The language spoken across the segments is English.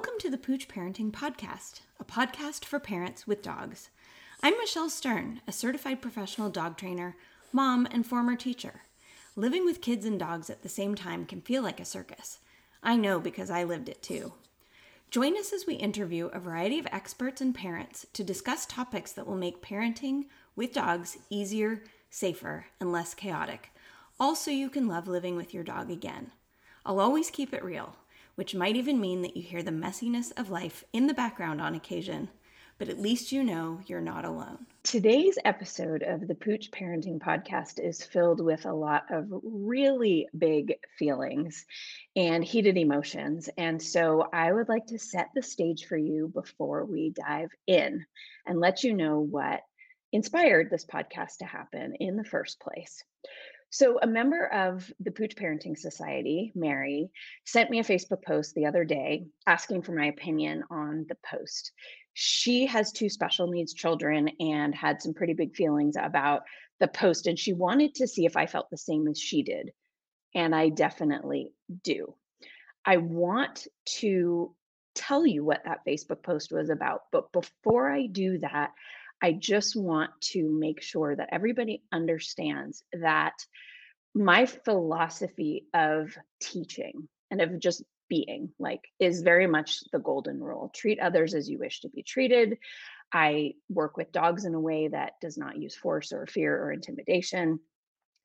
Welcome to the Pooch Parenting Podcast, a podcast for parents with dogs. I'm Michelle Stern, a certified professional dog trainer, mom, and former teacher. Living with kids and dogs at the same time can feel like a circus. I know because I lived it too. Join us as we interview a variety of experts and parents to discuss topics that will make parenting with dogs easier, safer, and less chaotic, Also, you can love living with your dog again. I'll always keep it real which might even mean that you hear the messiness of life in the background on occasion, but at least you know you're not alone. Today's episode of the Pooch Parenting Podcast is filled with a lot of really big feelings and heated emotions. And so I would like to set the stage for you before we dive in and let you know what inspired this podcast to happen in the first place. So, a member of the Pooch Parenting Society, Mary, sent me a Facebook post the other day asking for my opinion on the post. She has two special needs children and had some pretty big feelings about the post, and she wanted to see if I felt the same as she did. And I definitely do. I want to tell you what that Facebook post was about. But before I do that, I just want to make sure that everybody understands that my philosophy of teaching and of just being like is very much the golden rule. Treat others as you wish to be treated. I work with dogs in a way that does not use force or fear or intimidation.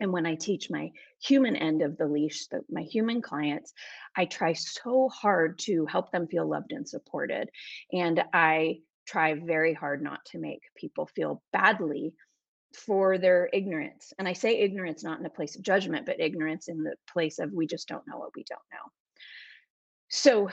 And when i teach my human end of the leash the, my human clients i try so hard to help them feel loved and supported. And i try very hard not to make people feel badly for their ignorance. And I say ignorance not in a place of judgment, but ignorance in the place of we just don't know what we don't know. So,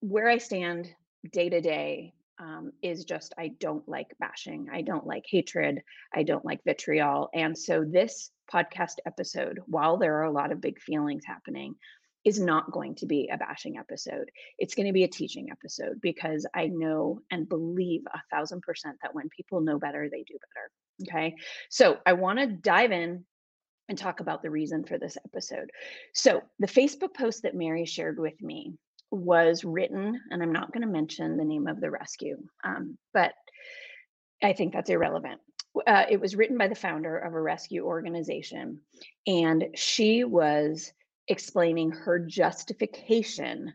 where I stand day to day um, is just I don't like bashing. I don't like hatred. I don't like vitriol. And so, this podcast episode, while there are a lot of big feelings happening, is not going to be a bashing episode. It's going to be a teaching episode because I know and believe a thousand percent that when people know better, they do better. Okay. So I want to dive in and talk about the reason for this episode. So the Facebook post that Mary shared with me was written, and I'm not going to mention the name of the rescue, um, but I think that's irrelevant. Uh, it was written by the founder of a rescue organization, and she was explaining her justification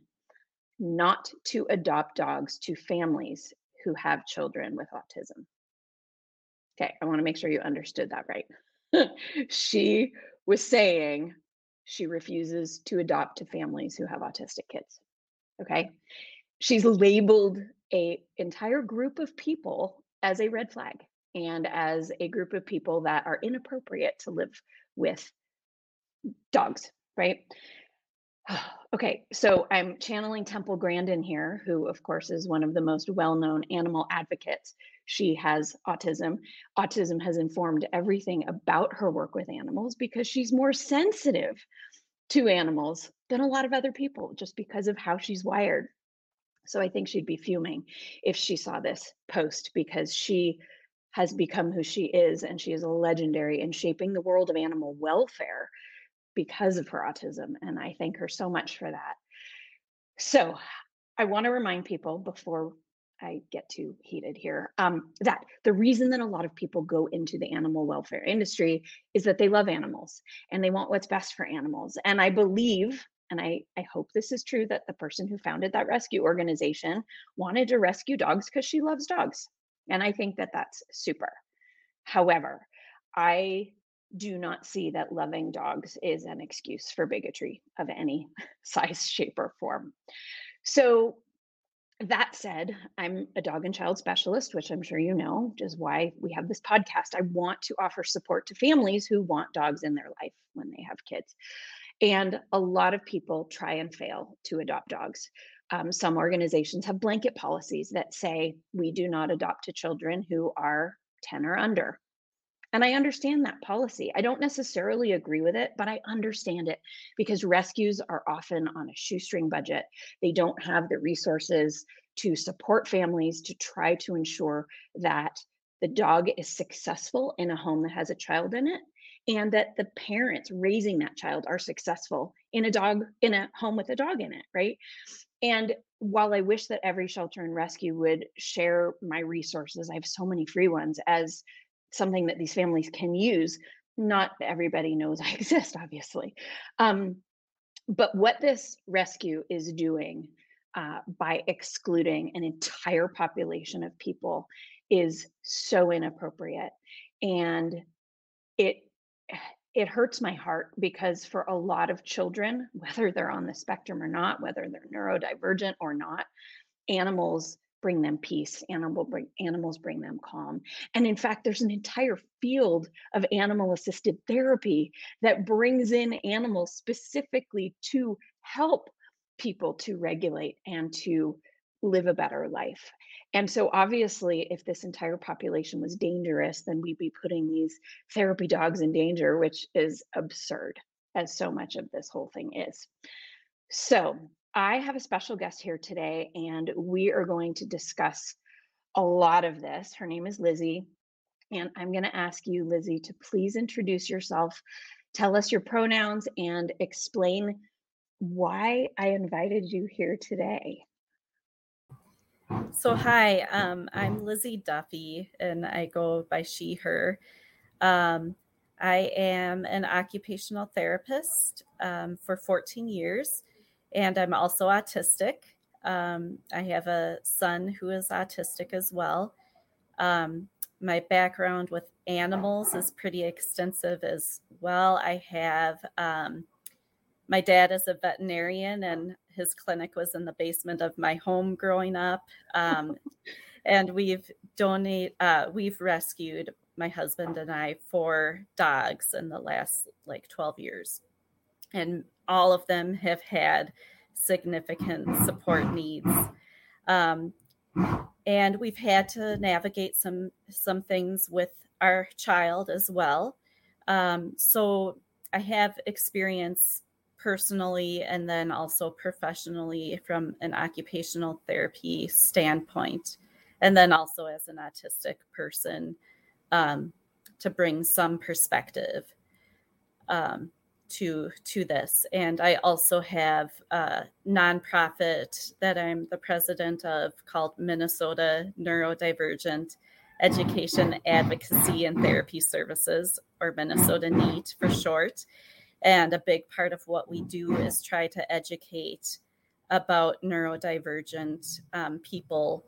not to adopt dogs to families who have children with autism. Okay, I want to make sure you understood that right. she was saying she refuses to adopt to families who have autistic kids. Okay? She's labeled a entire group of people as a red flag and as a group of people that are inappropriate to live with dogs right? Okay, so I'm channeling Temple Grandin here, who, of course, is one of the most well known animal advocates. She has autism. Autism has informed everything about her work with animals because she's more sensitive to animals than a lot of other people just because of how she's wired. So I think she'd be fuming if she saw this post because she has become who she is and she is legendary in shaping the world of animal welfare because of her autism. And I thank her so much for that. So I want to remind people before I get too heated here um, that the reason that a lot of people go into the animal welfare industry is that they love animals and they want what's best for animals. And I believe, and I, I hope this is true, that the person who founded that rescue organization wanted to rescue dogs because she loves dogs. And I think that that's super. However, I do not see that loving dogs is an excuse for bigotry of any size, shape, or form. So, that said, I'm a dog and child specialist, which I'm sure you know, which is why we have this podcast. I want to offer support to families who want dogs in their life when they have kids. And a lot of people try and fail to adopt dogs. Um, some organizations have blanket policies that say we do not adopt to children who are 10 or under and I understand that policy. I don't necessarily agree with it, but I understand it because rescues are often on a shoestring budget. They don't have the resources to support families to try to ensure that the dog is successful in a home that has a child in it and that the parents raising that child are successful in a dog in a home with a dog in it right And while I wish that every shelter and rescue would share my resources, I have so many free ones as something that these families can use. Not everybody knows I exist, obviously. Um, but what this rescue is doing uh, by excluding an entire population of people is so inappropriate. And it it hurts my heart because for a lot of children, whether they're on the spectrum or not, whether they're neurodivergent or not, animals bring them peace animal bring, animals bring them calm. And in fact there's an entire field of animal assisted therapy that brings in animals specifically to help people to regulate and to live a better life. And so obviously if this entire population was dangerous then we'd be putting these therapy dogs in danger which is absurd as so much of this whole thing is. So I have a special guest here today, and we are going to discuss a lot of this. Her name is Lizzie, and I'm going to ask you, Lizzie, to please introduce yourself, tell us your pronouns, and explain why I invited you here today. So, hi, um, I'm Lizzie Duffy, and I go by she, her. Um, I am an occupational therapist um, for 14 years and I'm also autistic. Um, I have a son who is autistic as well. Um, my background with animals is pretty extensive as well. I have um, my dad is a veterinarian, and his clinic was in the basement of my home growing up. Um, and we've donate, uh, we've rescued my husband and I four dogs in the last like 12 years and all of them have had significant support needs. Um, and we've had to navigate some some things with our child as well. Um, so I have experience personally and then also professionally from an occupational therapy standpoint, and then also as an autistic person um, to bring some perspective. Um, to to this. And i also have a nonprofit that i'm the president of called minnesota neurodivergent education advocacy and therapy services or minnesota neat for short. And a big part of what we do is try to educate about neurodivergent um, people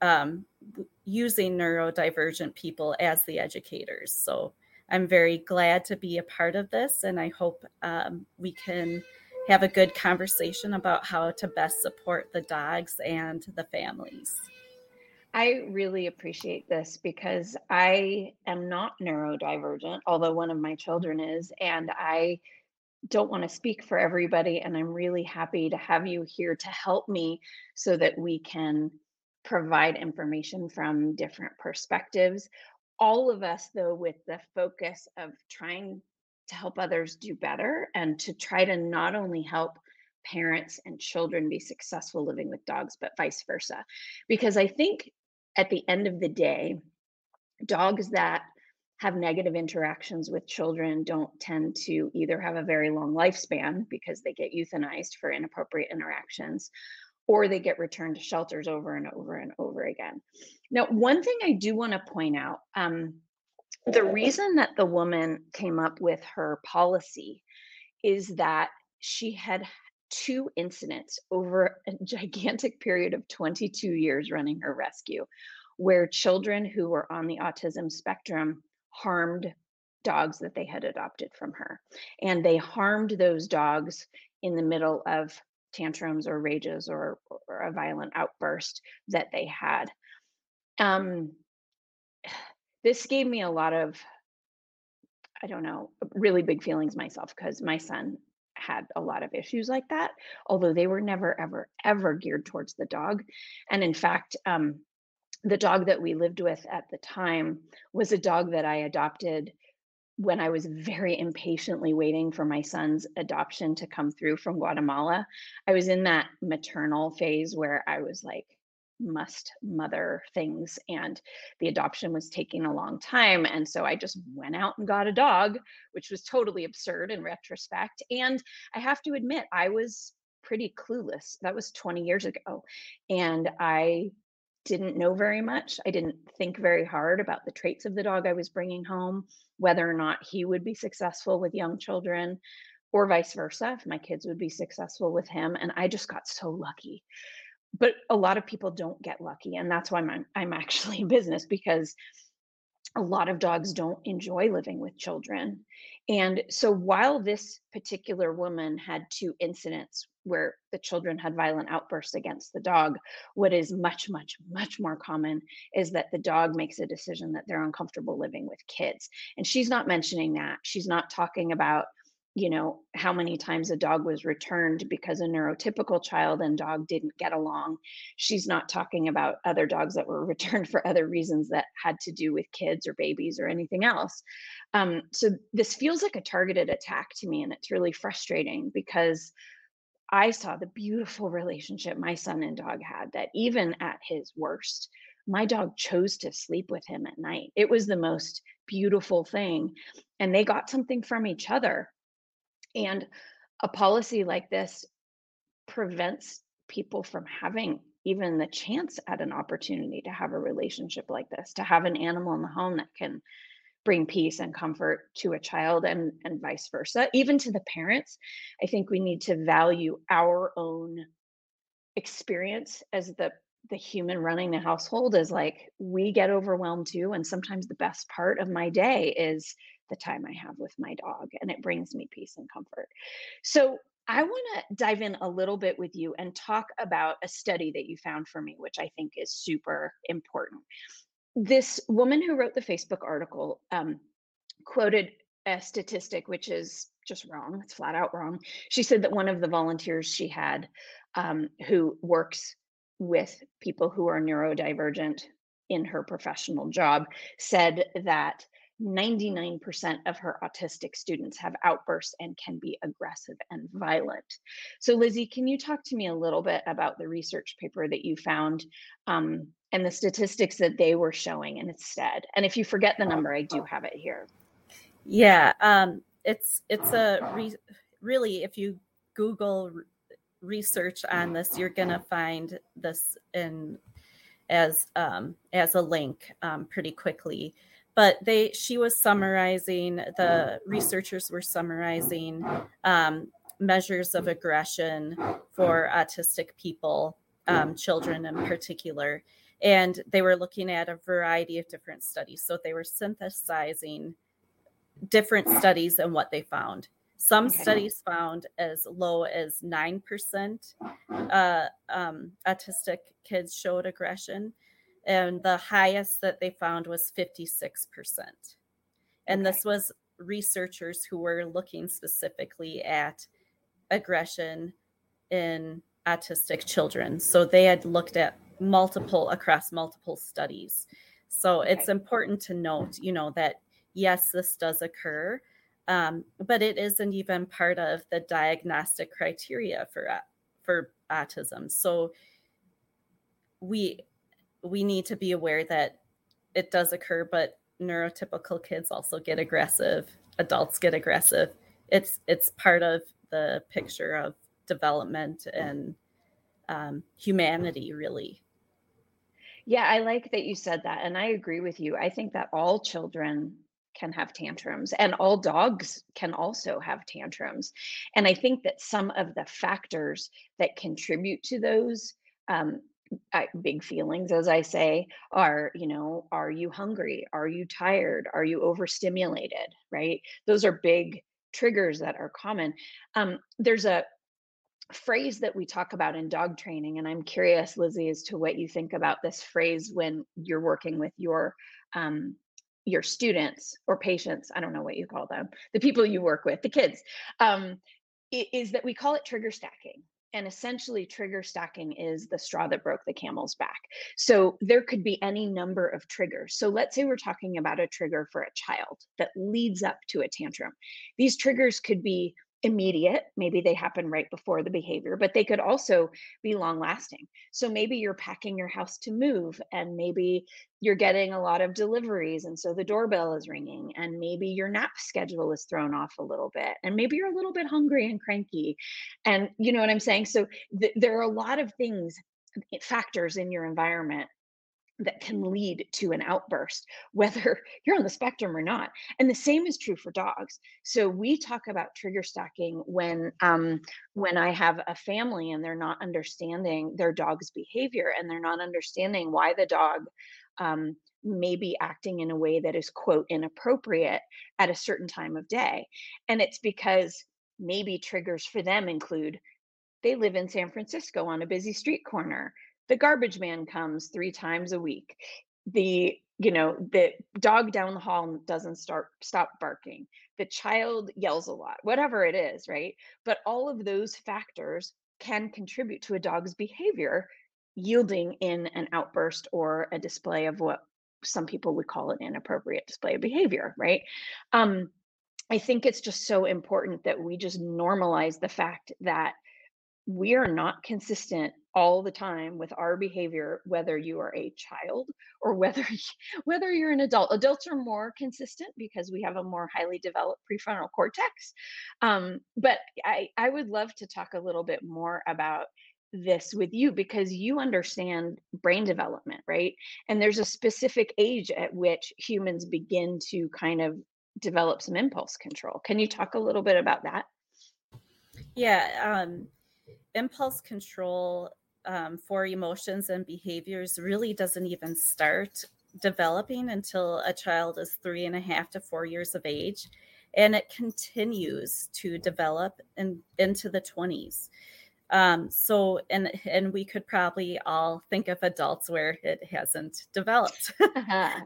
um, using neurodivergent people as the educators. So I'm very glad to be a part of this, and I hope um, we can have a good conversation about how to best support the dogs and the families. I really appreciate this because I am not neurodivergent, although one of my children is, and I don't want to speak for everybody. And I'm really happy to have you here to help me so that we can provide information from different perspectives all of us though with the focus of trying to help others do better and to try to not only help parents and children be successful living with dogs but vice versa because i think at the end of the day dogs that have negative interactions with children don't tend to either have a very long lifespan because they get euthanized for inappropriate interactions or they get returned to shelters over and over and over again. Now, one thing I do want to point out um, the reason that the woman came up with her policy is that she had two incidents over a gigantic period of 22 years running her rescue where children who were on the autism spectrum harmed dogs that they had adopted from her. And they harmed those dogs in the middle of tantrums or rages or, or a violent outburst that they had. Um, this gave me a lot of, I don't know, really big feelings myself because my son had a lot of issues like that, although they were never, ever, ever geared towards the dog. And in fact, um, the dog that we lived with at the time was a dog that I adopted when I was very impatiently waiting for my son's adoption to come through from Guatemala, I was in that maternal phase where I was like, must mother things and the adoption was taking a long time and so i just went out and got a dog which was totally absurd in retrospect and i have to admit i was pretty clueless. That was 20 years ago. And I didn't know very much. I didn't think very hard about the traits of the dog I was bringing home, whether or not he would be successful with young children or vice versa, if my kids would be successful with him. And I just got so lucky. But a lot of people don't get lucky. And that's why I'm, I'm actually in business because a lot of dogs don't enjoy living with children. And so while this particular woman had two incidents where the children had violent outbursts against the dog, what is much, much, much more common is that the dog makes a decision that they're uncomfortable living with kids. And she's not mentioning that. She's not talking about you know how many times a dog was returned because a neurotypical child and dog didn't get along. She's not talking about other dogs that were returned for other reasons that had to do with kids or babies or anything else. Um, so this feels like a targeted attack to me and it's really frustrating because i saw the beautiful relationship my son and dog had that even at his worst my dog chose to sleep with him at night. It was the most beautiful thing and they got something from each other and a policy like this prevents people from having even the chance at an opportunity to have a relationship like this, to have an animal in the home that can bring peace and comfort to a child and and vice versa even to the parents. I think we need to value our own experience as the the human running the household is like we get overwhelmed too and sometimes the best part of my day is the time I have with my dog, and it brings me peace and comfort. So, I want to dive in a little bit with you and talk about a study that you found for me, which I think is super important. This woman who wrote the Facebook article um, quoted a statistic which is just wrong. It's flat out wrong. She said that one of the volunteers she had um, who works with people who are neurodivergent in her professional job said that 99% of her autistic students have outbursts and can be aggressive and violent. So, Lizzie, can you talk to me a little bit about the research paper that you found um, and the statistics that they were showing instead? And if you forget the number, I do have it here. Yeah, um, it's it's a re- really if you Google research on this, you're gonna find this in as um, as a link um, pretty quickly but they she was summarizing the researchers were summarizing um, measures of aggression for autistic people um, children in particular. And they were looking at a variety of different studies. So they were synthesizing different studies and what they found. Some okay. studies found as low as 9% uh, um, autistic kids showed aggression and the highest that they found was 56%. And okay. this was researchers who were looking specifically at aggression in autistic children. So they had looked at multiple across multiple studies. So okay. it's important to note, you know, that yes, this does occur, um, but it isn't even part of the diagnostic criteria for for autism. So we we need to be aware that it does occur, but neurotypical kids also get aggressive. Adults get aggressive. It's it's part of the picture of development and um, humanity, really. Yeah, I like that you said that, and I agree with you. I think that all children can have tantrums and all dogs can also have tantrums and i think that some of the factors that contribute to those um, I, big feelings as i say are you know are you hungry? Are you tired? Are you overstimulated? Right? Those are big triggers that are common. Um, there's a phrase that we talk about in dog training and i'm curious lizzie as to what you think about this phrase when you're working with your um, your students or patients i don't know what you call them the people you work with the kids. Um, is that we call it trigger stacking and essentially, trigger stacking is the straw that broke the camel's back. So there could be any number of triggers. So let's say we're talking about a trigger for a child that leads up to a tantrum. These triggers could be immediate. Maybe they happen right before the behavior, but they could also be long lasting. So maybe you're packing your house to move, and maybe you're getting a lot of deliveries. And so the doorbell is ringing, and maybe your nap schedule is thrown off a little bit, and maybe you're a little bit hungry and cranky. And you know what I'm saying? So th- there are a lot of things, eh, factors in your environment that can lead to an outburst, whether you're on the spectrum or not. And the same is true for dogs. So we talk about trigger stacking when um, when I have a family and they're not understanding their dog's behavior and they're not understanding why the dog um, may be acting in a way that is quote inappropriate at a certain time of day. And it's because maybe triggers for them include they live in San Francisco on a busy street corner the garbage man comes three times a week. The you know the dog down the hall doesn't start stop barking. The child yells a lot whatever it is right? But all of those factors can contribute to a dog's behavior yielding in an outburst or a display of what some people would call an inappropriate display of behavior right? Um, i think it's just so important that we just normalize the fact that we are not consistent all the time with our behavior whether you are a child or whether whether you're an adult. Adults are more consistent because we have a more highly developed prefrontal cortex um, but I, I would love to talk a little bit more about this with you because you understand brain development right? And there's a specific age at which humans begin to kind of develop some impulse control. Can you talk a little bit about that? Yeah um impulse control um, for emotions and behaviors really doesn't even start developing until a child is three and a half to four years of age and it continues to develop in, into the 20s um, so and and we could probably all think of adults where it hasn't developed.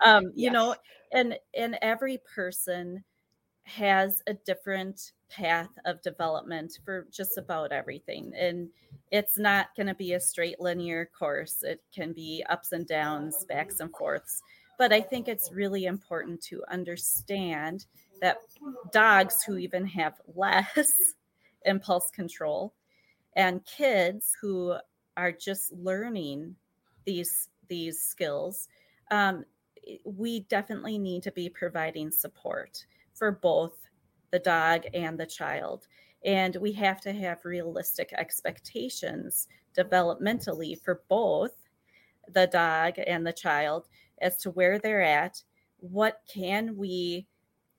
Um, you yes. know and and every person has a different path of development for just about everything. And it's not going to be a straight linear course, it can be ups and downs, backs and forths. But I think it's really important to understand that dogs who even have less impulse control and kids who are just learning these these skills um, we definitely need to be providing support for both the dog and the child. And we have to have realistic expectations developmentally for both the dog and the child as to where they're at. What can we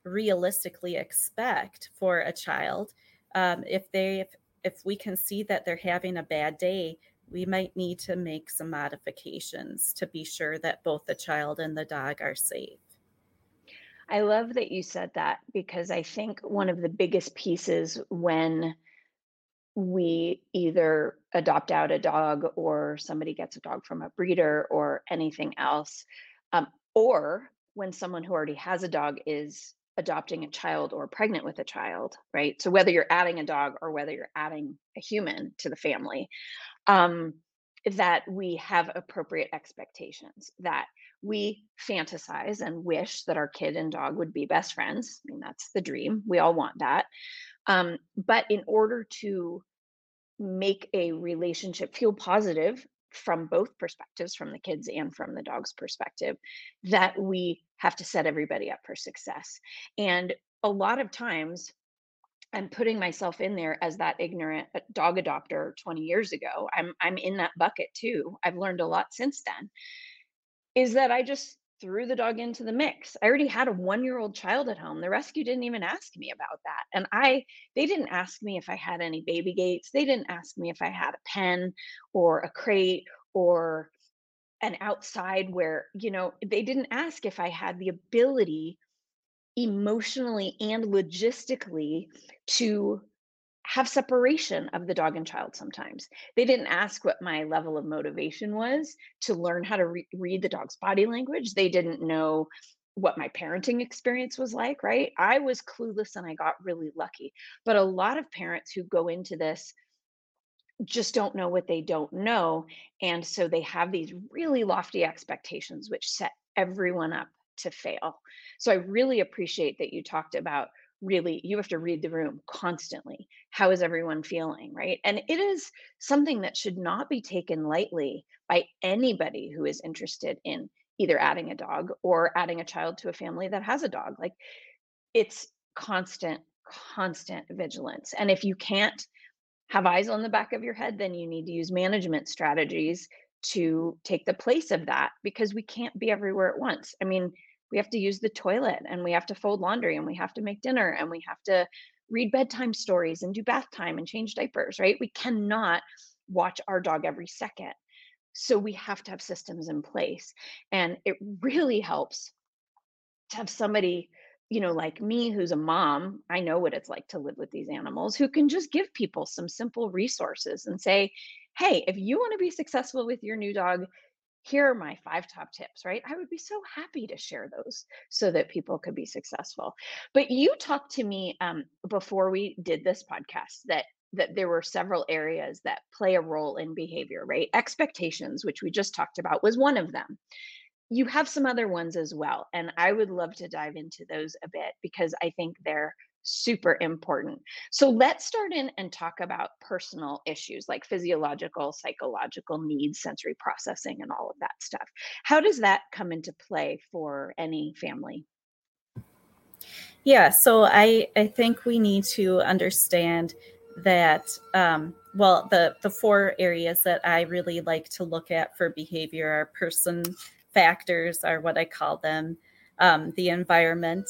realistically expect for a child um, if they if, if we can see that they're having a bad day we might need to make some modifications to be sure that both the child and the dog are safe I love that you said that because I think one of the biggest pieces when we either adopt out a dog or somebody gets a dog from a breeder or anything else, um, or when someone who already has a dog is adopting a child or pregnant with a child, right? So whether you're adding a dog or whether you're adding a human to the family, um, that we have appropriate expectations, that we fantasize and wish that our kid and dog would be best friends. I mean, that's the dream. We all want that. Um, but in order to make a relationship feel positive from both perspectives, from the kids and from the dog's perspective, that we have to set everybody up for success. And a lot of times, I'm putting myself in there as that ignorant uh, dog adopter 20 years ago. I'm I'm in that bucket too. I've learned a lot since then is that I just threw the dog into the mix. I already had a one year old child at home. The rescue didn't even ask me about that. And I, they didn't ask me if I had any baby gates. They didn't ask me if I had a pen or a crate or an outside where, you know, they didn't ask if I had the ability emotionally and logistically to have separation of the dog and child sometimes. They didn't ask what my level of motivation was to learn how to re- read the dog's body language. They didn't know what my parenting experience was like, right? I was clueless and I got really lucky. But a lot of parents who go into this just don't know what they don't know. And so they have these really lofty expectations, which set everyone up to fail. So I really appreciate that you talked about really you have to read the room constantly. How is everyone feeling right? And it is something that should not be taken lightly by anybody who is interested in either adding a dog or adding a child to a family that has a dog. Like it's constant constant vigilance. And if you can't have eyes on the back of your head then you need to use management strategies to take the place of that because we can't be everywhere at once. I mean we have to use the toilet and we have to fold laundry and we have to make dinner and we have to read bedtime stories and do bath time and change diapers, right? We cannot watch our dog every second. So we have to have systems in place. And it really helps to have somebody, you know, like me who's a mom, I know what it's like to live with these animals, who can just give people some simple resources and say, hey, if you want to be successful with your new dog, here are my five top tips, right? I would be so happy to share those so that people could be successful. But you talked to me um, before we did this podcast that that there were several areas that play a role in behavior, right? Expectations, which we just talked about, was one of them. You have some other ones as well, and I would love to dive into those a bit because I think they're super important. So let's start in and talk about personal issues like physiological, psychological needs, sensory processing, and all of that stuff. How does that come into play for any family? Yeah, so I I think we need to understand that um, well the the four areas that I really like to look at for behavior are person factors are what I call them, um, the environment,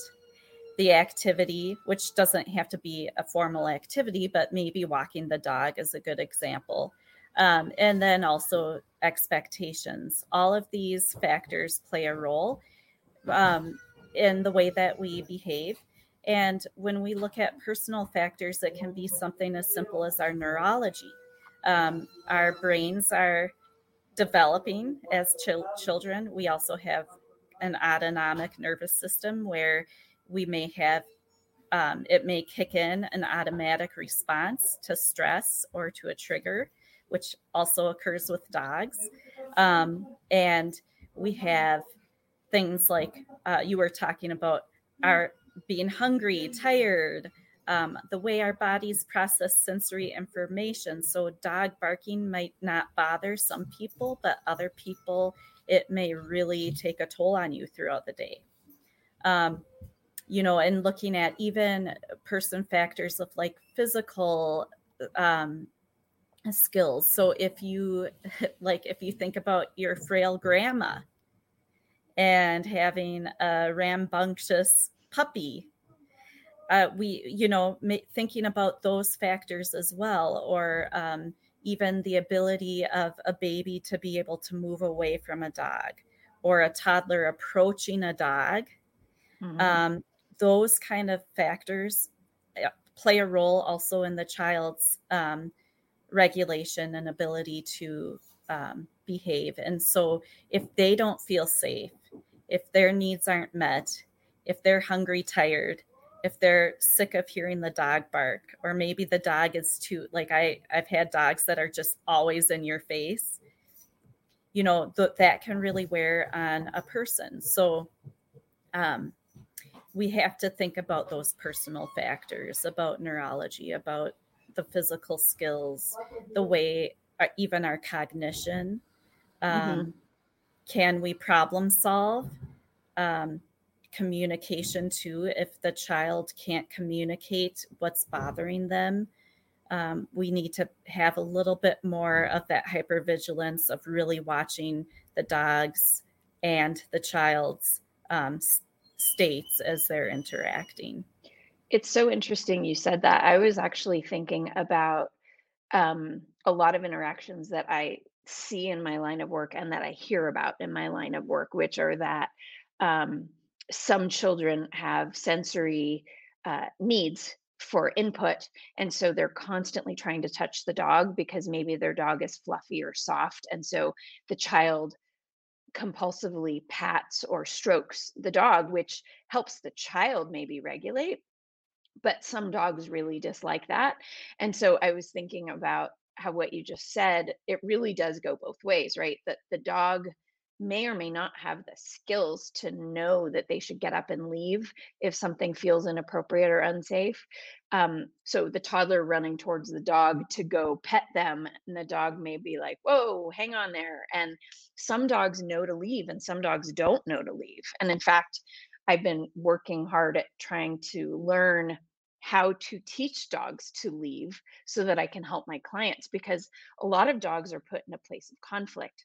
the activity, which doesn't have to be a formal activity, but maybe walking the dog is a good example. Um, and then also expectations. All of these factors play a role um, in the way that we behave. And when we look at personal factors, it can be something as simple as our neurology. Um, our brains are developing as ch- children. We also have an autonomic nervous system where we may have um, it may kick in an automatic response to stress or to a trigger, which also occurs with dogs. Um, and we have things like uh, you were talking about our being hungry, tired, um, the way our bodies process sensory information. So, dog barking might not bother some people, but other people, it may really take a toll on you throughout the day. Um, you know, and looking at even person factors of like physical um, skills. So if you like, if you think about your frail grandma and having a rambunctious puppy, uh, we, you know, thinking about those factors as well, or um, even the ability of a baby to be able to move away from a dog or a toddler approaching a dog. Mm-hmm. Um, those kind of factors uh, play a role also in the child's um, regulation and ability to um, behave. And so, if they don't feel safe, if their needs aren't met, if they're hungry, tired, if they're sick of hearing the dog bark, or maybe the dog is too like I I've had dogs that are just always in your face. You know th- that can really wear on a person. So, um, we have to think about those personal factors about neurology about the physical skills the way uh, even our cognition um, mm-hmm. can we problem solve um, communication too if the child can't communicate what's bothering them um, we need to have a little bit more of that hypervigilance of really watching the dogs and the child's um, states as they're interacting. It's so interesting you said that. I was actually thinking about um, a lot of interactions that I see in my line of work and that I hear about in my line of work, which are that um, some children have sensory uh, needs for input. And so they're constantly trying to touch the dog because maybe their dog is fluffy or soft. And so the child compulsively pats or strokes the dog, which helps the child maybe regulate. But some dogs really dislike that. And so I was thinking about how what you just said, it really does go both ways, right? That the dog may or may not have the skills to know that they should get up and leave if something feels inappropriate or unsafe. Um, so the toddler running towards the dog to go pet them, and the dog may be like, Whoa, hang on there. And some dogs know to leave, and some dogs don't know to leave. And in fact, I've been working hard at trying to learn how to teach dogs to leave so that I can help my clients because a lot of dogs are put in a place of conflict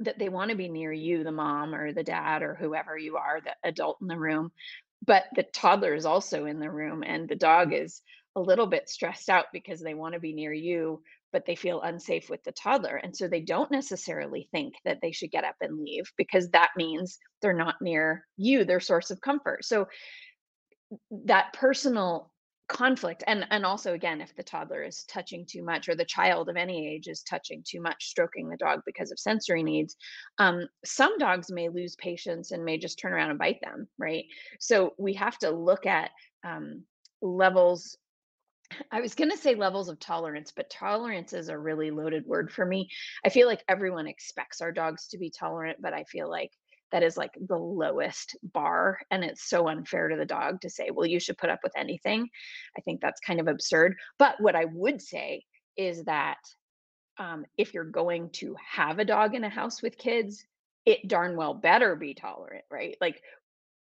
that they want to be near you, the mom or the dad or whoever you are, the adult in the room. But the toddler is also in the room and the dog is a little bit stressed out because they want to be near you, but they feel unsafe with the toddler. And so they don't necessarily think that they should get up and leave because that means they're not near you, their source of comfort. So that personal conflict and and also again if the toddler is touching too much or the child of any age is touching too much stroking the dog because of sensory needs um, some dogs may lose patience and may just turn around and bite them right so we have to look at um, levels I was going to say levels of tolerance, but tolerance is a really loaded word for me. I feel like everyone expects our dogs to be tolerant, but I feel like that is like the lowest bar and it's so unfair to the dog to say well you should put up with anything. I think that's kind of absurd but what i would say is that um, if you're going to have a dog in a house with kids it darn well better be tolerant right? Like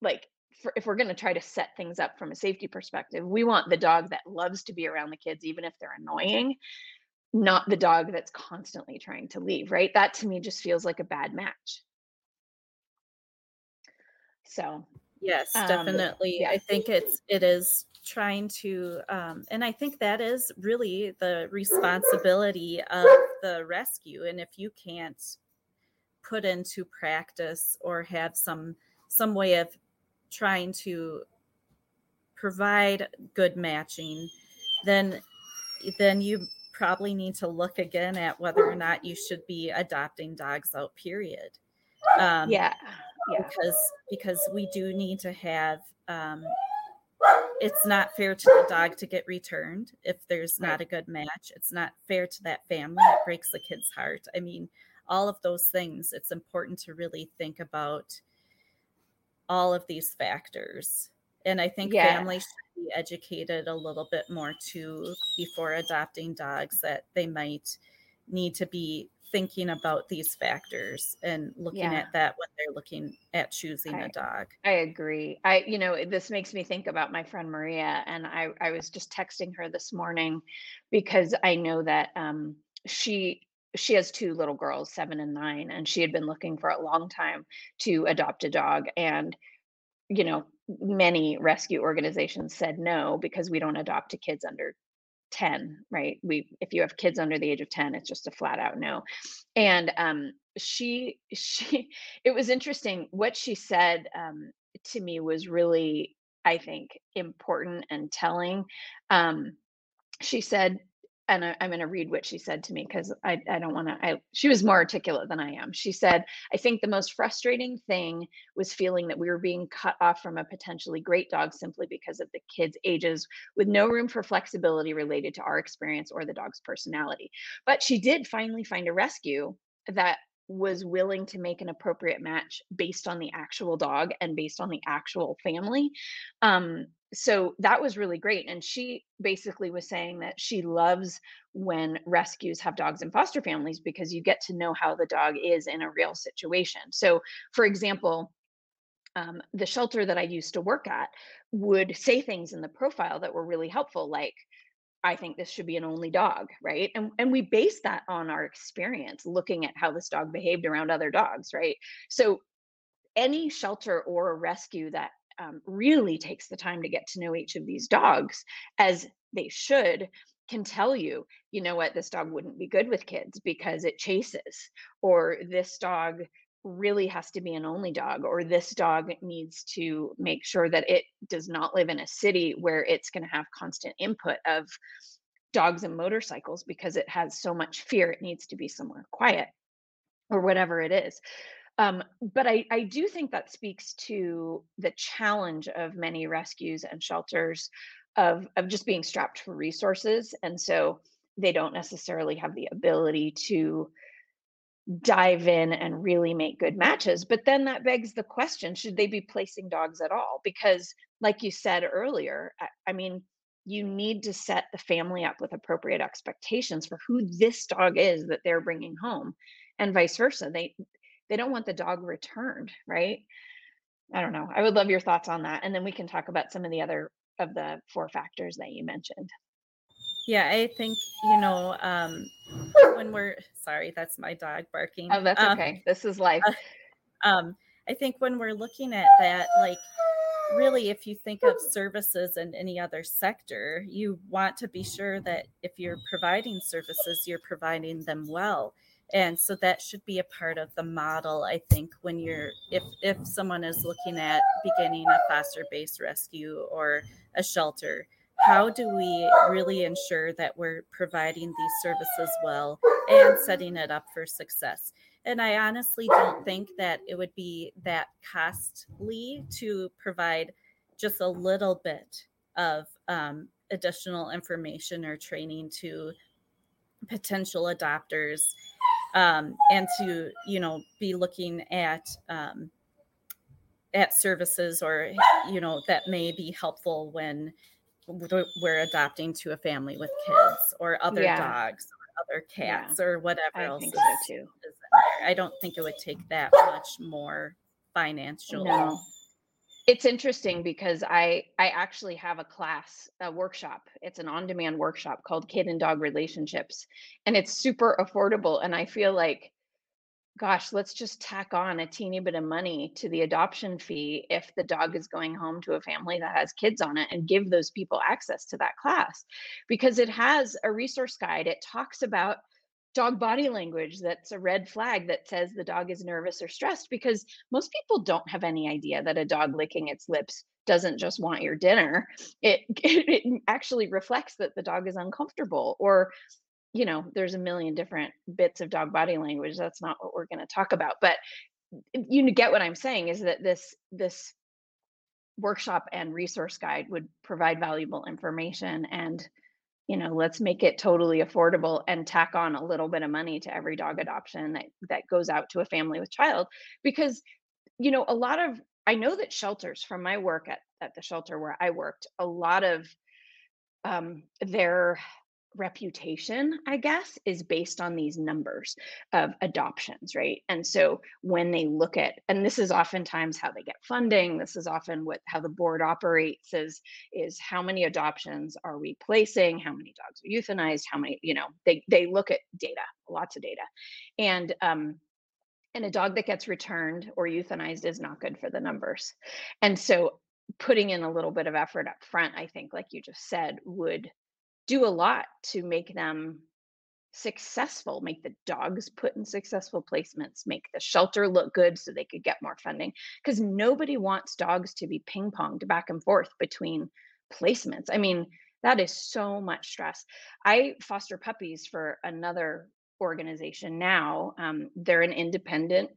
like for, if we're going to try to set things up from a safety perspective we want the dog that loves to be around the kids even if they're annoying not the dog that's constantly trying to leave right? That to me just feels like a bad match so yes, um, definitely. Yeah. I think it's it is trying to um, and i think that is really the responsibility of the rescue and if you can't put into practice or have some some way of trying to provide good matching then then you probably need to look again at whether or not you should be adopting dogs out period um, yeah yeah. because because we do need to have um, it's not fair to the dog to get returned if there's not a good match. It's not fair to that family. It breaks the kid's heart. I mean all of those things it's important to really think about all of these factors. And i think yeah. families should be educated a little bit more too before adopting dogs that they might need to be thinking about these factors and looking yeah. at that when they're looking at choosing I, a dog. I agree. I, you know, this makes me think about my friend Maria, and I, I was just texting her this morning because I know that um, she she has two little girls, seven and nine, and she had been looking for a long time to adopt a dog, and you know, many rescue organizations said no because we don't adopt to kids under 10 right? We if you have kids under the age of 10 it's just a flat out no. And um she she it was interesting. What she said um to me was really i think important and telling. Um she said and I, am going to read what she said to me because I, I don't want to i she was more articulate than i am. She said i think the most frustrating thing was feeling that we were being cut off from a potentially great dog simply because of the kids ages with no room for flexibility related to our experience or the dog's personality. But she did finally find a rescue that was willing to make an appropriate match based on the actual dog and based on the actual family um, so that was really great and she basically was saying that she loves when rescues have dogs in foster families because you get to know how the dog is in a real situation so for example um, the shelter that i used to work at would say things in the profile that were really helpful like I think this should be an only dog, right? And and we base that on our experience looking at how this dog behaved around other dogs, right? So any shelter or rescue that um, really takes the time to get to know each of these dogs as they should can tell you, you know what, this dog wouldn't be good with kids because it chases, or this dog really has to be an only dog or this dog needs to make sure that it does not live in a city where it's going to have constant input of dogs and motorcycles because it has so much fear it needs to be somewhere quiet or whatever it is. Um, but I, I do think that speaks to the challenge of many rescues and shelters of, of just being strapped for resources and so they don't necessarily have the ability to dive in and really make good matches. But then that begs the question should they be placing dogs at all? Because, like you said earlier, I, I mean, you need to set the family up with appropriate expectations for who this dog is that they're bringing home and vice versa they they don't want the dog returned right i don't know i would love your thoughts on that and then we can talk about some of the other of the four factors that you mentioned yeah i think you know um when we're sorry that's my dog barking. Oh that's um, okay. This is life. um i think when we're looking at that like really, if you think of services in any other sector, you want to be sure that if you're providing services, you're providing them well. And so that should be a part of the model, I think, when you're if if someone is looking at beginning a foster based rescue or a shelter, how do we really ensure that we're providing these services well and setting it up for success? And I honestly don't think that it would be that costly to provide just a little bit of um, additional information or training to potential adopters um, and to you know be looking at um, at services or you know that may be helpful when we're adopting to a family with kids or other yeah. dogs or other cats yeah, or whatever I else. Think is, so too. I don't think it would take that much more financial. No. It's interesting because I I actually have a class, a workshop. It's an on-demand workshop called Kid and Dog Relationships, and it's super affordable. And I feel like gosh, let's just tack on a teeny bit of money to the adoption fee if the dog is going home to a family that has kids on it and give those people access to that class because it has a resource guide. It talks about dog body language that's a red flag that says the dog is nervous or stressed because most people don't have any idea that a dog licking its lips doesn't just want your dinner it, it actually reflects that the dog is uncomfortable or you know, there's a million different bits of dog body language. That's not what we're going to talk about. But you get what I'm saying is that this this workshop and resource guide would provide valuable information and you know let's make it totally affordable and tack on a little bit of money to every dog adoption that that goes out to a family with child because you know a lot of i know that shelters from my work at, at the shelter where i worked a lot of um, their reputation, I guess, is based on these numbers of adoptions, right? And so when they look at, and this is oftentimes how they get funding, this is often what how the board operates is is how many adoptions are we placing, how many dogs are euthanized, how many, you know, they they look at data, lots of data. And um and a dog that gets returned or euthanized is not good for the numbers. And so putting in a little bit of effort up front, I think, like you just said, would do a lot to make them successful, make the dogs put in successful placements, make the shelter look good so they could get more funding. Because nobody wants dogs to be ping ponged back and forth between placements. I mean, that is so much stress. I foster puppies for another organization now. Um, they're an independent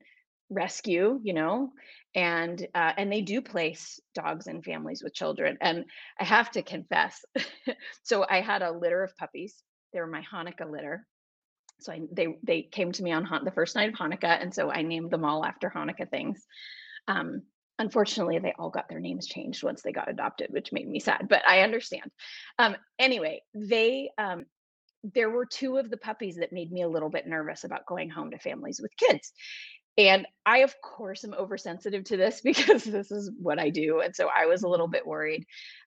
rescue you know and uh, and they do place dogs in families with children and i have to confess so i had a litter of puppies they were my hanukkah litter so I, they they came to me on the first night of hanukkah and so i named them all after hanukkah things um, unfortunately they all got their names changed once they got adopted which made me sad but i understand um, anyway they um, there were two of the puppies that made me a little bit nervous about going home to families with kids and I, of course, am oversensitive to this because this is what I do. And so I was a little bit worried.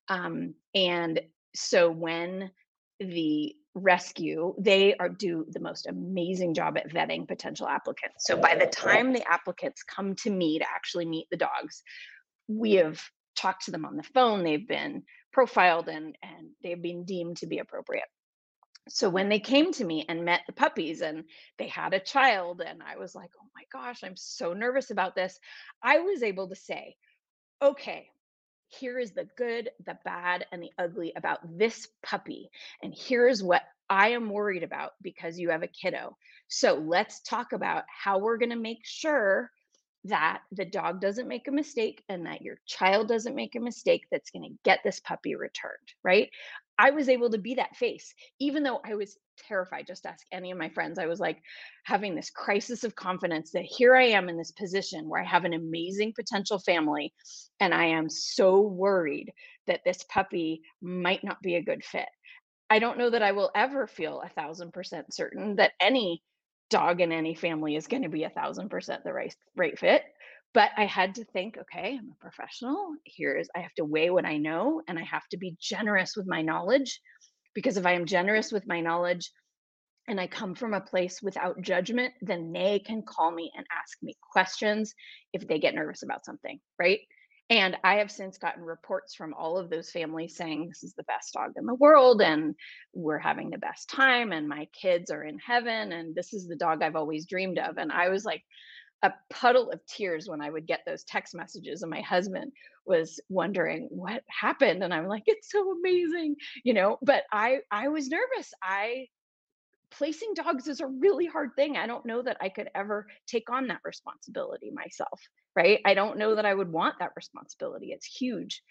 Um, and so when the rescue, they are do the most amazing job at vetting potential applicants. So by the time the applicants come to me to actually meet the dogs, we have talked to them on the phone, they've been profiled and and they've been deemed to be appropriate so when they came to me and met the puppies and they had a child and i was like oh my gosh i'm so nervous about this i was able to say okay here is the good the bad and the ugly about this puppy and here's what i am worried about because you have a kiddo. So let's talk about how we're going to make sure that the dog doesn't make a mistake and that your child doesn't make a mistake that's going to get this puppy returned, right? I was able to be that face, even though I was terrified. Just ask any of my friends. I was like having this crisis of confidence that here I am in this position where I have an amazing potential family, and I am so worried that this puppy might not be a good fit. I don't know that I will ever feel a thousand percent certain that any dog in any family is going to be a thousand percent the right right fit but i had to think okay i'm a professional here's i have to weigh what i know and i have to be generous with my knowledge because if i am generous with my knowledge and i come from a place without judgment then they can call me and ask me questions if they get nervous about something right and I have since gotten reports from all of those families saying this is the best dog in the world and we're having the best time and my kids are in heaven and this is the dog I've always dreamed of. And I was like a puddle of tears when I would get those text messages and my husband was wondering what happened and I'm like it's so amazing, you know, but I I was nervous. I placing dogs is a really hard thing. I don't know that I could ever take on that responsibility myself right? I don't know that I would want that responsibility. It's huge.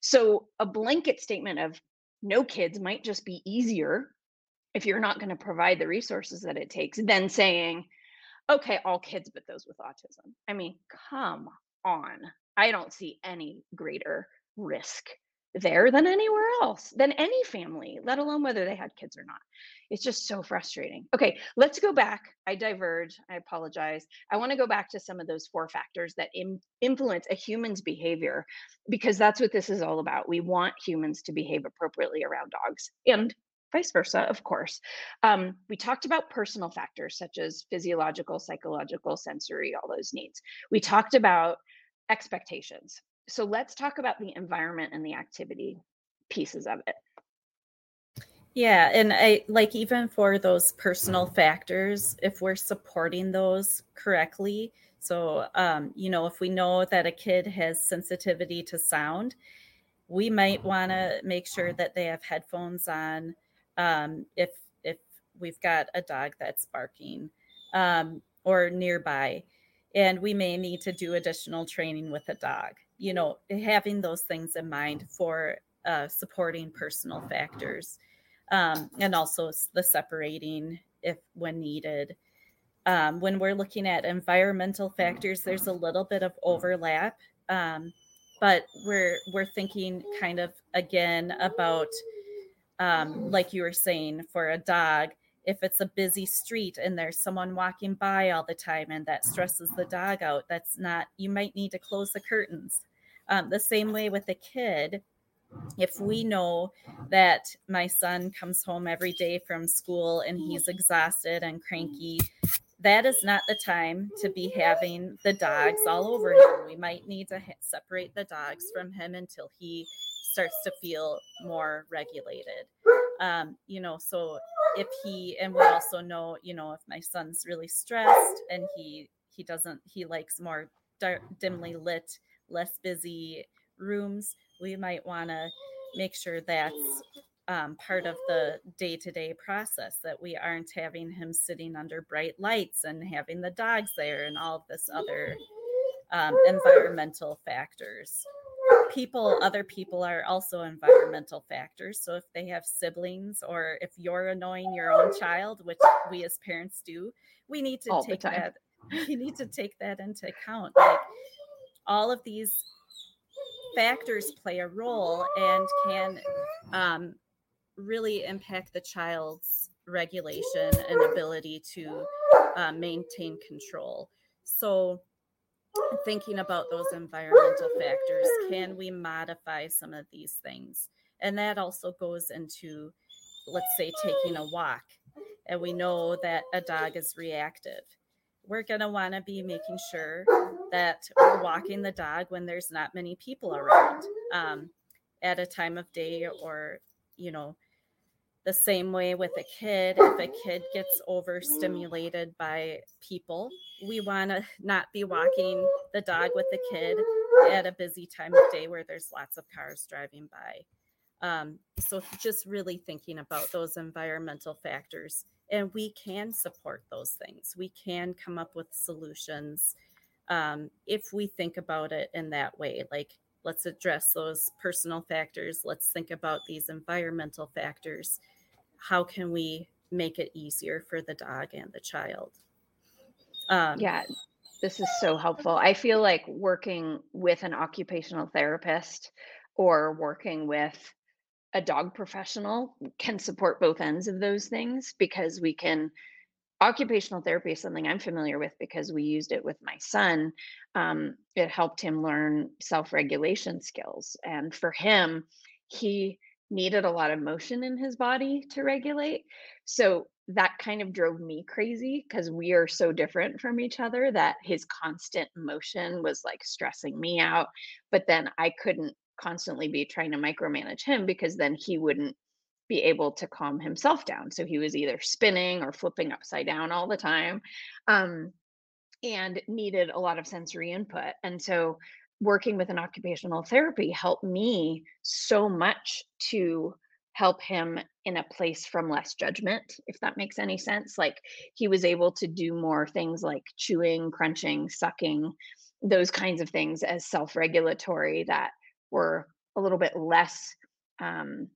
So, a blanket statement of no kids might just be easier if you're not going to provide the resources that it takes than saying, okay, all kids but those with autism. I mean, come on. I don't see any greater risk there than anywhere else, than any family, let alone whether they had kids or not. It's just so frustrating. Okay, let's go back. I diverge. I apologize. I want to go back to some of those four factors that Im- influence a human's behavior because that's what this is all about. We want humans to behave appropriately around dogs and vice versa, of course. Um, we talked about personal factors such as physiological, psychological, sensory, all those needs. We talked about expectations so let's talk about the environment and the activity pieces of it. Yeah, and I like even for those personal factors, if we're supporting those correctly. So, um, you know, if we know that a kid has sensitivity to sound, we might want to make sure that they have headphones on. Um, if if we've got a dog that's barking um, or nearby, and we may need to do additional training with a dog. You know having those things in mind for uh, supporting personal factors um, and also the separating if when needed. Um, when we're looking at environmental factors there's a little bit of overlap um, but we're we're thinking kind of again about um, like you were saying for a dog if it's a busy street and there's someone walking by all the time and that stresses the dog out that's not you might need to close the curtains. Um, the same way with a kid. If we know that my son comes home every day from school and he's exhausted and cranky that is not the time to be having the dogs all over him. We might need to ha- separate the dogs from him until he starts to feel more regulated. Um, you know so if he and we also know you know if my son's really stressed and he he doesn't he likes more dark, dimly lit less busy rooms we might want to make sure that's um, part of the day to day process that we aren't having him sitting under bright lights and having the dogs there and all of this other um, environmental factors people other people are also environmental factors. So if they have siblings or if you're annoying your own child which we as parents do we need to All take that we need to take that into account. Like all of these factors play a role and can um, really impact the child's regulation and ability to uh, maintain control. So thinking about those environmental factors can we modify some of these things? And that also goes into let's say taking a walk. And we know that a dog is reactive. We're going to want to be making sure that we're walking the dog when there's not many people around um, at a time of day or you know the same way with a kid if a kid gets overstimulated by people we want to not be walking the dog with the kid at a busy time of day where there's lots of cars driving by. Um, so just really thinking about those environmental factors and we can support those things. We can come up with solutions um, if we think about it in that way like let's address those personal factors let's think about these environmental factors how can we make it easier for the dog and the child? Um, yeah this is so helpful. I feel like working with an occupational therapist or working with a dog professional can support both ends of those things because we can occupational therapy is something i'm familiar with because we used it with my son. Um, it helped him learn self-regulation skills and for him he needed a lot of motion in his body to regulate so that kind of drove me crazy because we are so different from each other that his constant motion was like stressing me out but then i couldn't constantly be trying to micromanage him because then he wouldn't be able to calm himself down. So he was either spinning or flipping upside down all the time um, and needed a lot of sensory input. And so working with an occupational therapy helped me so much to help him in a place from less judgment, if that makes any sense. Like he was able to do more things like chewing, crunching, sucking, those kinds of things as self regulatory that were a little bit less um,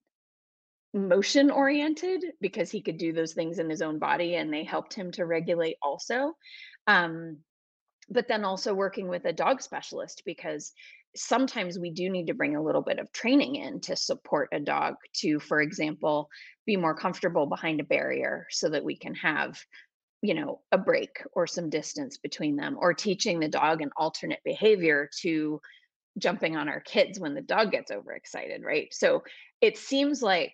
motion oriented because he could do those things in his own body and they helped him to regulate also. Um, but then also working with a dog specialist because sometimes we do need to bring a little bit of training in to support a dog to, for example, be more comfortable behind a barrier so that we can have you know a break or some distance between them or teaching the dog an alternate behavior to jumping on our kids when the dog gets overexcited, right? So it seems like,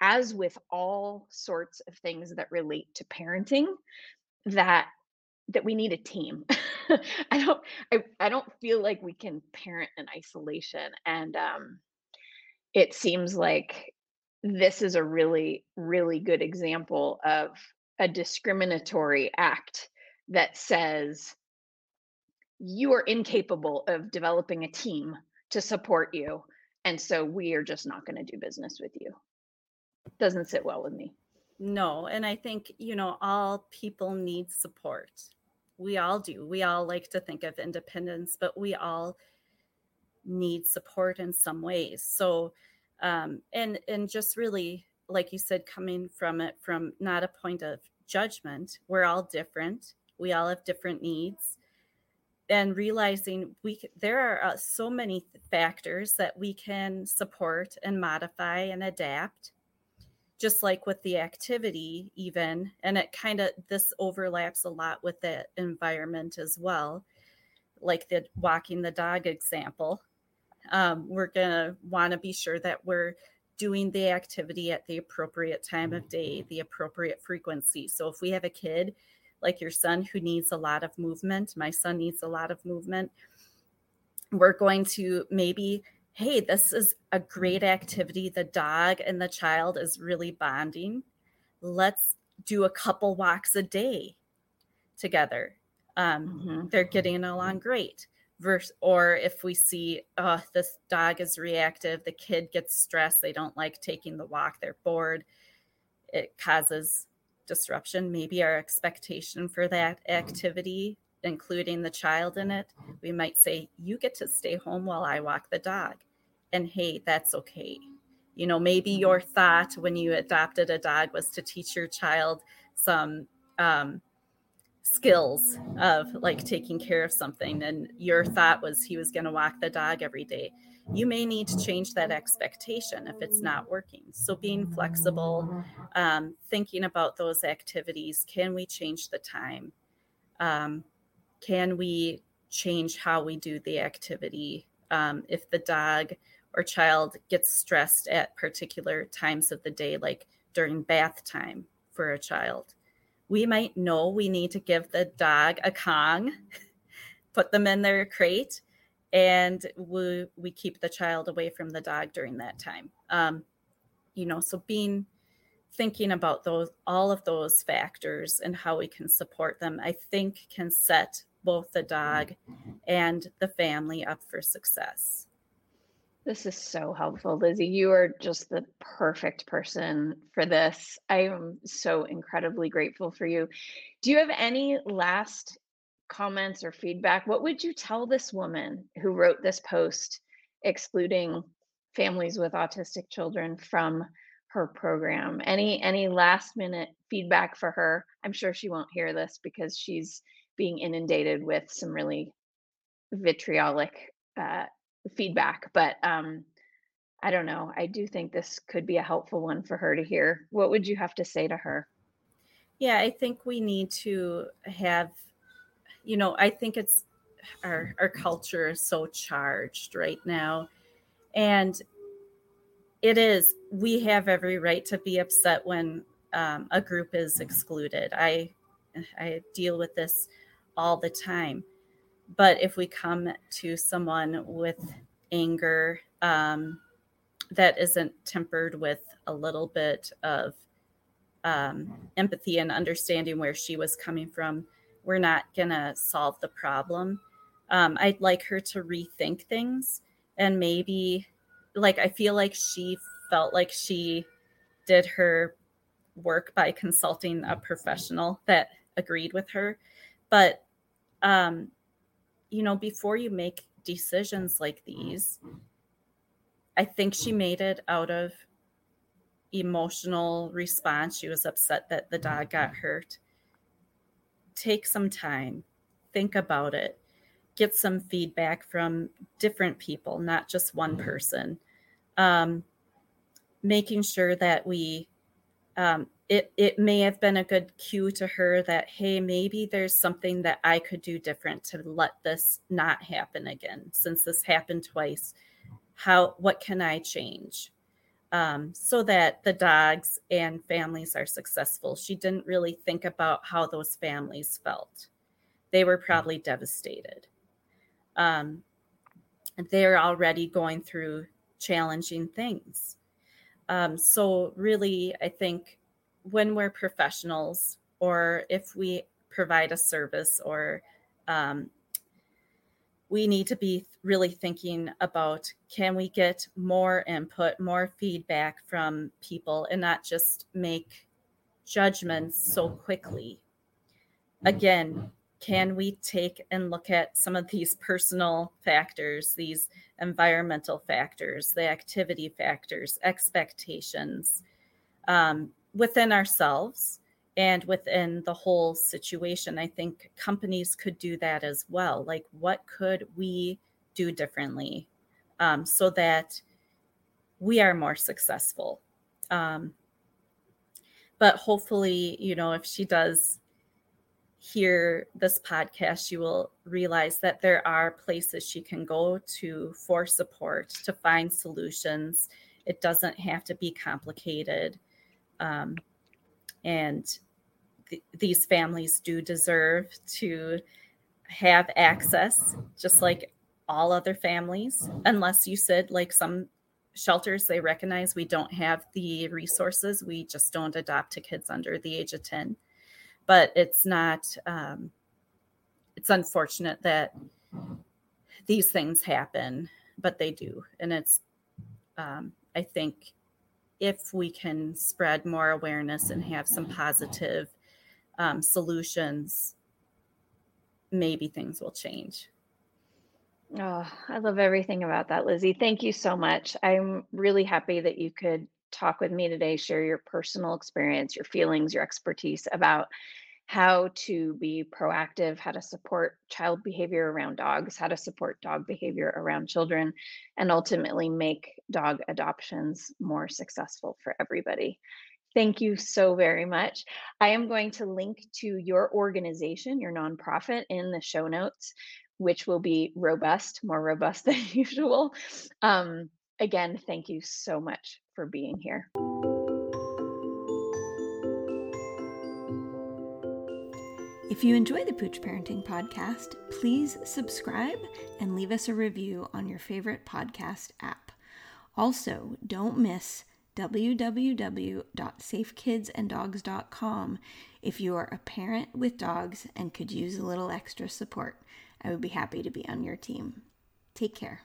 as with all sorts of things that relate to parenting, that that we need a team. I don't I, I don't feel like we can parent in isolation. And um it seems like this is a really, really good example of a discriminatory act that says you are incapable of developing a team to support you. And so we are just not going to do business with you. Doesn't sit well with me. No. And I think, you know, all people need support. We all do. We all like to think of independence, but we all need support in some ways. So, um, and, and just really, like you said, coming from it from not a point of judgment, we're all different. We all have different needs and realizing we there are uh, so many factors that we can support and modify and adapt just like with the activity even and it kind of this overlaps a lot with the environment as well like the walking the dog example um, we're going to want to be sure that we're doing the activity at the appropriate time of day the appropriate frequency so if we have a kid like your son who needs a lot of movement. My son needs a lot of movement. We're going to maybe, hey, this is a great activity. The dog and the child is really bonding. Let's do a couple walks a day together. Um, mm-hmm. They're getting along great. Verse, or if we see, oh, this dog is reactive, the kid gets stressed, they don't like taking the walk, they're bored, it causes disruption, maybe our expectation for that activity, including the child in it, we might say, You get to stay home while I walk the dog. And hey, that's okay. You know, maybe your thought when you adopted a dog was to teach your child some um, skills of like taking care of something. And your thought was he was going to walk the dog every day you may need to change that expectation if it's not working. So, being flexible, um, thinking about those activities can we change the time? Um, can we change how we do the activity? Um, if the dog or child gets stressed at particular times of the day, like during bath time for a child, we might know we need to give the dog a Kong, put them in their crate, and we we keep the child away from the dog during that time. Um, you know so being thinking about those all of those factors and how we can support them i think can set both the dog and the family up for success this is so helpful lizzie you are just the perfect person for this i am so incredibly grateful for you do you have any last comments or feedback, what would you tell this woman who wrote this post excluding families with autistic children from her program? Any any last minute feedback for her? I'm sure she won't hear this because she's being inundated with some really vitriolic uh, feedback, but um, I don't know. I do think this could be a helpful one for her to hear. What would you have to say to her? Yeah, I think we need to have, you know, I think it's our our culture is so charged right now, and it is. We have every right to be upset when um, a group is excluded. I I deal with this all the time, but if we come to someone with anger um, that isn't tempered with a little bit of um, empathy and understanding where she was coming from, we're not going to solve the problem. Um, I'd like her to rethink things and maybe, like, I feel like she felt like she did her work by consulting a professional that agreed with her. But, um, you know, before you make decisions like these, I think she made it out of emotional response. She was upset that the dog got hurt. Take some time, think about it, get some feedback from different people, not just one person. Um, making sure that we, um, it, it may have been a good cue to her that, hey, maybe there's something that I could do different to let this not happen again. Since this happened twice, how, what can I change? um, so that the dogs and families are successful. She didn't really think about how those families felt. They were probably devastated. Um, they're already going through challenging things. Um, so, really, I think when we're professionals or if we provide a service or um, we need to be really thinking about can we get more input, more feedback from people and not just make judgments so quickly. Again, can we take and look at some of these personal factors, these environmental factors, the activity factors, expectations um, within ourselves? and within the whole situation i think companies could do that as well. Like what could we do differently um, so that we are more successful? Um, but hopefully you know if she does hear this podcast she will realize that there are places she can go to for support to find solutions. It doesn't have to be complicated um, and th- these families do deserve to have access, just like all other families, unless you said, like some shelters, they recognize we don't have the resources. We just don't adopt to kids under the age of 10. But it's not, um, it's unfortunate that these things happen, but they do. And it's, um, I think, if we can spread more awareness and have some positive um, solutions, maybe things will change. Oh, I love everything about that, Lizzie. Thank you so much. I'm really happy that you could talk with me today, share your personal experience, your feelings, your expertise about how to be proactive, how to support child behavior around dogs, how to support dog behavior around children, and ultimately make dog adoptions more successful for everybody. Thank you so very much. I am going to link to your organization, your nonprofit, in the show notes, which will be robust, more robust than usual. Um, again, thank you so much for being here. If you enjoy the Pooch Parenting Podcast, please subscribe and leave us a review on your favorite podcast app. Also, don't miss www.safekidsanddogs.com if you are a parent with dogs and could use a little extra support. I would be happy to be on your team. Take care.